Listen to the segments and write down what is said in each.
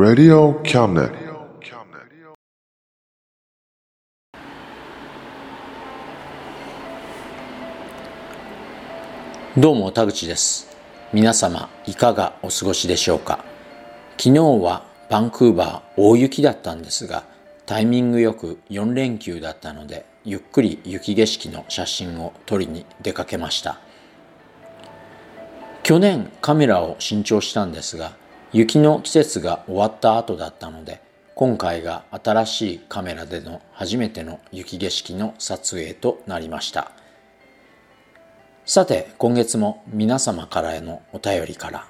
Radio Cabinet. どうも田口です皆様いかがお過ごしでしょうか？昨日はバンクーバー大雪だったんですがタイミングよく4連休だったのでゆっくり雪景色の写真を撮りに出かけました去年カメラを新調したんですが雪の季節が終わった後だったので今回が新しいカメラでの初めての雪景色の撮影となりました。さて今月も皆様からへのお便りから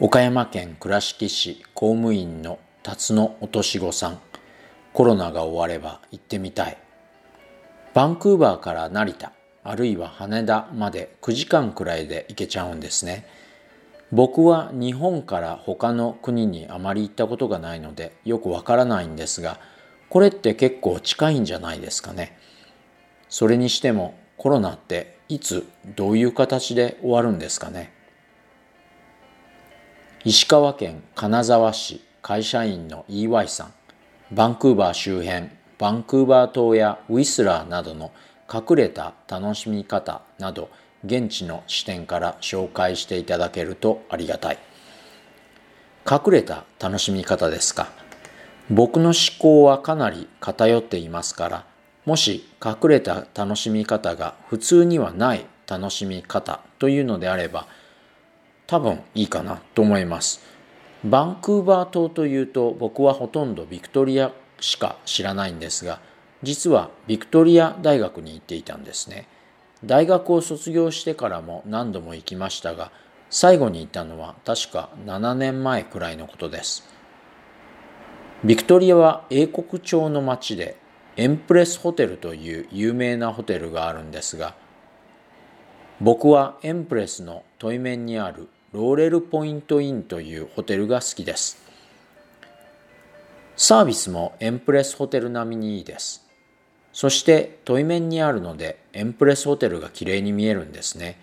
岡山県倉敷市公務員の辰野落とし子さんコロナが終われば行ってみたい。バンクーバーから成田あるいは羽田まで9時間くらいで行けちゃうんですね。僕は日本から他の国にあまり行ったことがないのでよくわからないんですがこれって結構近いんじゃないですかね。それにしてもコロナっていつどういう形で終わるんですかね。石川県金沢市会社員の EY さんバンクーバー周辺バンクーバー島やウィスラーなどの隠れた楽しみ方など現地の視点から紹介していただけるとありがたい。隠れた楽しみ方ですか？僕の思考はかなり偏っていますからもし隠れた楽しみ方が普通にはない楽しみ方というのであれば多分いいかなと思います。バンクーバー島というと僕はほとんどビクトリアしか知らないんですが実はビクトリア大学に行っていたんですね。大学を卒業してからも何度も行きましたが最後に行ったのは確か7年前くらいのことです。ビクトリアは英国町の町でエンプレスホテルという有名なホテルがあるんですが僕はエンプレスの対面にあるローレルポイントインというホテルが好きです。サービスもエンプレスホテル並みにいいです。そして対面にあるのでエンプレスホテルが綺麗に見えるんですね。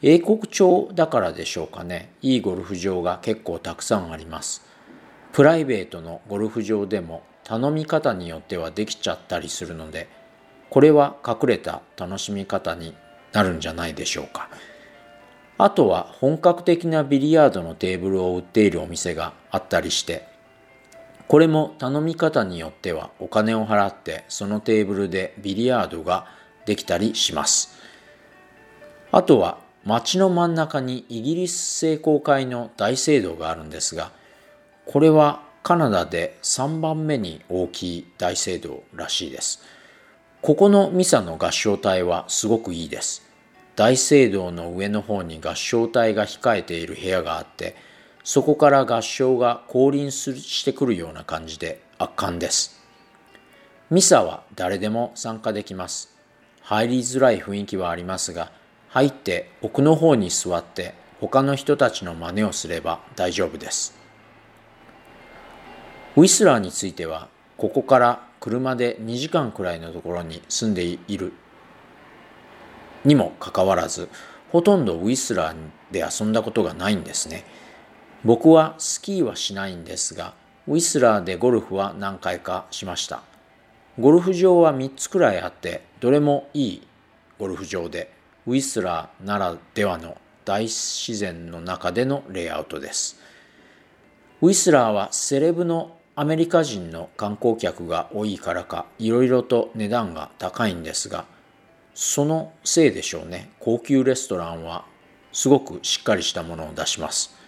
英国町だからでしょうかね。いいゴルフ場が結構たくさんあります。プライベートのゴルフ場でも頼み方によってはできちゃったりするのでこれは隠れた楽しみ方になるんじゃないでしょうか。あとは本格的なビリヤードのテーブルを売っているお店があったりしてこれも頼み方によってはお金を払ってそのテーブルでビリヤードができたりします。あとは街の真ん中にイギリス聖公会の大聖堂があるんですがこれはカナダで3番目に大きい大聖堂らしいです。ここのミサの合唱隊はすごくいいです。大聖堂の上の方に合唱隊が控えている部屋があってそこから合唱が降臨してくるような感じで圧巻です。ミサは誰でも参加できます。入りづらい雰囲気はありますが入って奥の方に座って他の人たちの真似をすれば大丈夫です。ウィスラーについてはここから車で2時間くらいのところに住んでいる。にもかかわらずほとんどウィスラーで遊んだことがないんですね。僕はスキーはしないんですがウィスラーでゴルフは何回かしました。ゴルフ場は3つくらいあってどれもいいゴルフ場でウィスラーならではの大自然の中でのレイアウトです。ウィスラーはセレブのアメリカ人の観光客が多いからかいろいろと値段が高いんですがそのせいでしょうね。高級レストランはすごくしっかりしたものを出します。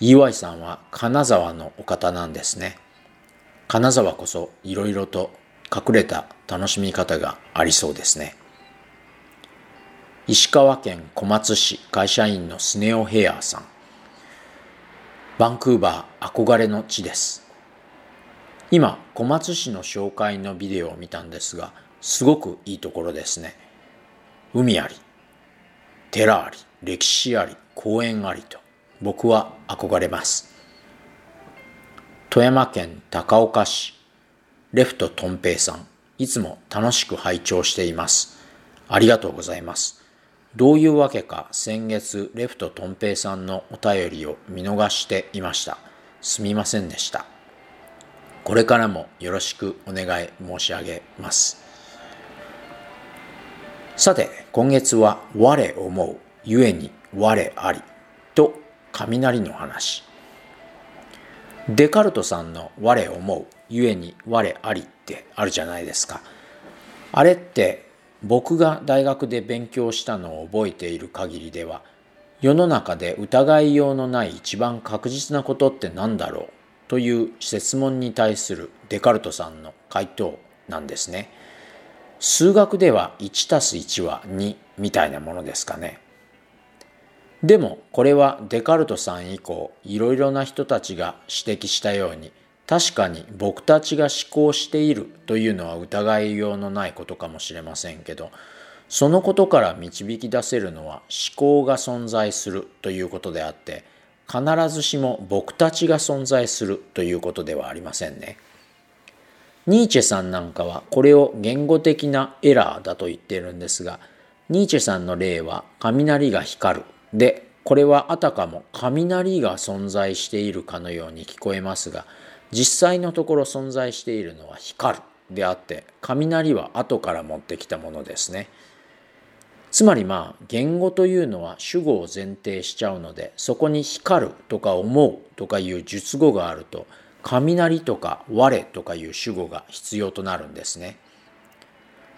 EY さんは金沢のお方なんですね。金沢こそいろいろと隠れた楽しみ方がありそうですね。石川県小松市会社員のスネオヘアーさん。バンクーバー憧れの地です。今小松市の紹介のビデオを見たんですがすごくいいところですね。海あり寺あり歴史あり公園ありと。僕は憧れます。富山県高岡市レフトトンペイさんいつも楽しく拝聴しています。ありがとうございます。どういうわけか先月レフトトンペイさんのお便りを見逃していました。すみませんでした。これからもよろしくお願い申し上げます。さて今月は我思うゆえに我ありと雷の話デカルトさんの「我思う」ゆえに「我あり」ってあるじゃないですか。あれって僕が大学で勉強したのを覚えている限りでは世の中で疑いようのない一番確実なことって何だろうという質問に対するデカルトさんの回答なんですね。数学では1 1は2みたいなものですかね。でもこれはデカルトさん以降いろいろな人たちが指摘したように確かに僕たちが思考しているというのは疑いようのないことかもしれませんけどそのことから導き出せるのは思考が存在するということであって必ずしも僕たちが存在するということではありませんね。ニーチェさんなんかはこれを言語的なエラーだと言っているんですがニーチェさんの例は雷が光るでこれはあたかも雷が存在しているかのように聞こえますが実際のところ存在しているのは光るであって雷は後から持ってきたものですね。つまりまあ言語というのは主語を前提しちゃうのでそこに光るとか思うとかいう述語があると雷とか我とかいう主語が必要となるんですね。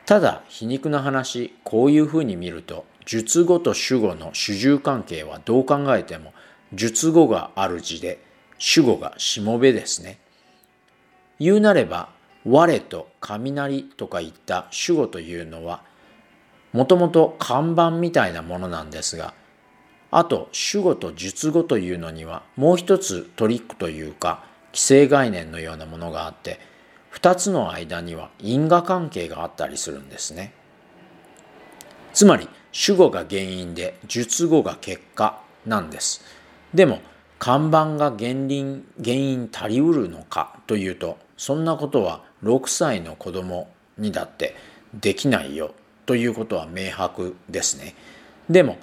ただ皮肉な話こういうふうに見ると述語と主語の主従関係はどう考えても述語がある字で主語がしもべですね。言うなれば我と雷とかいった主語というのはもともと看板みたいなものなんですがあと主語と述語というのにはもう一つトリックというか既成概念のようなものがあって2つの間には因果関係があったりするんですね。つまり主語が原因で述語が結果なんです。でも看板が原因原因足りうるのかというとそんなことは6歳の子供にだってできないよということは明白ですね。でも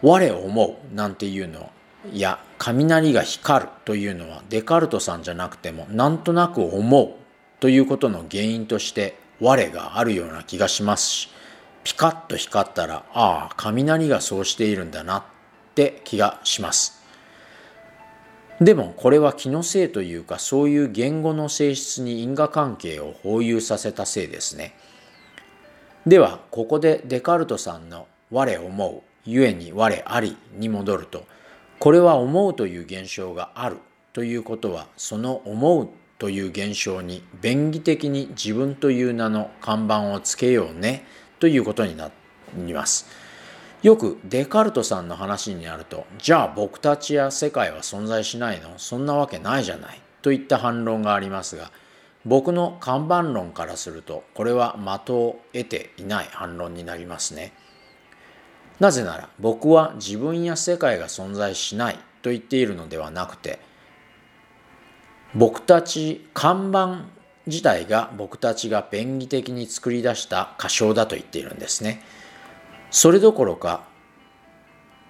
我思うなんていうのや雷が光るというのはデカルトさんじゃなくてもなんとなく思うということの原因として我があるような気がしますしピカッと光ったらああ雷がそうしているんだなって気がします。でもこれは気のせいというかそういう言語の性質に因果関係を包有させたせいですね。ではここでデカルトさんの「我思う」ゆえに「我あり」に戻るとこれは思うという現象があるということはその思うという現象に便宜的に自分という名の看板をつけようね。ということになります。よくデカルトさんの話になるとじゃあ僕たちや世界は存在しないの？そんなわけないじゃないといった反論がありますが僕の看板論からするとこれは的を得ていない反論になりますね。なぜなら僕は自分や世界が存在しないと言っているのではなくて僕たち看板自体が僕たちが便宜的に作り出した仮象だと言っているんですね。それどころか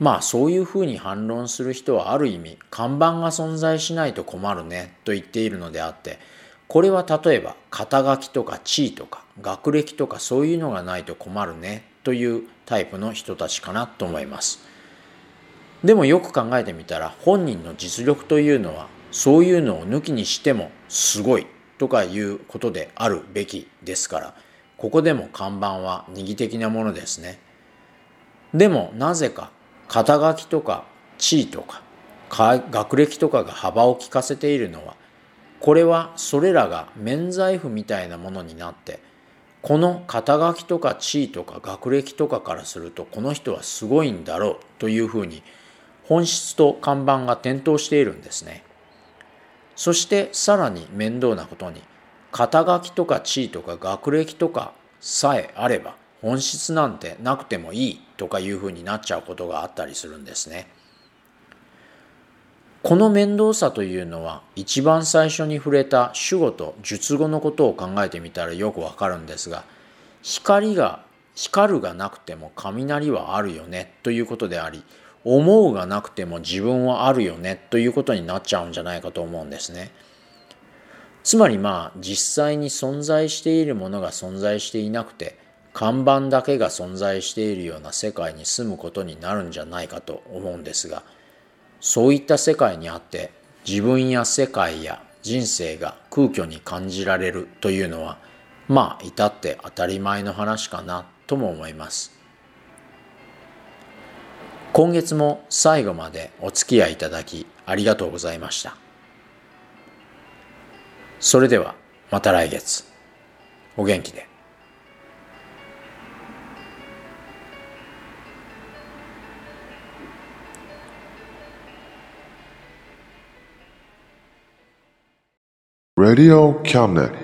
まあそういうふうに反論する人はある意味看板が存在しないと困るねと言っているのであってこれは例えば肩書きとか地位とか学歴とかそういうのがないと困るねというタイプの人たちかなと思います。でもよく考えてみたら本人の実力というのはそういうのを抜きにしてもすごいとかいうことであるべきですからここでも看板は二義的なものですね。でもなぜか肩書きとか地位とか学歴とかが幅を利かせているのはこれはそれらが免罪符みたいなものになってこの肩書きとか地位とか学歴とかからするとこの人はすごいんだろうというふうに本質と看板が転倒しているんですね。そしてさらに面倒なことに肩書きとか地位とか学歴とかさえあれば本質なんてなくてもいいとかいうふうになっちゃうことがあったりするんですね。この面倒さというのは一番最初に触れた守護と術後のことを考えてみたらよくわかるんですが光が光るがなくても雷はあるよねということであり思うがなくても自分はあるよねということになっちゃうんじゃないかと思うんですね。つまりまあ実際に存在しているものが存在していなくて看板だけが存在しているような世界に住むことになるんじゃないかと思うんですがそういった世界にあって自分や世界や人生が空虚に感じられるというのはまあ至って当たり前の話かなとも思います今月も最後までお付き合いいただきありがとうございましたそれではまた来月お元気で Radio Cabinet.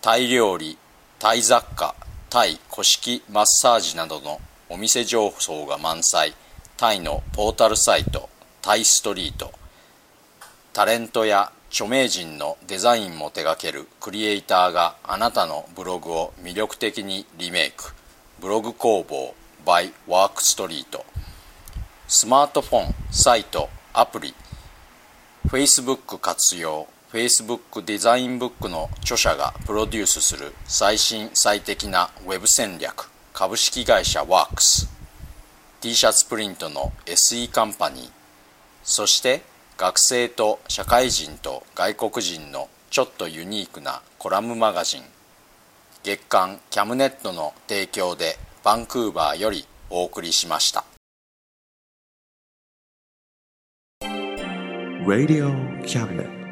タイ料理タイ雑貨タイ古式マッサージなどのお店情報が満載。タイのポータルサイトタイストリート。タレントや著名人のデザインも手掛けるクリエイターがあなたのブログを魅力的にリメイク。ブログ工房 by ワークストリート。スマートフォン、サイト、アプリ、Facebook 活用、Facebook デザインブックの著者がプロデュースする最新最適な Web 戦略株式会社ワークス t シャツプリントの SE カンパニーそして学生と社会人と外国人のちょっとユニークなコラムマガジン月刊キャムネットの提供でバンクーバーよりお送りしました。Radio Cabinet.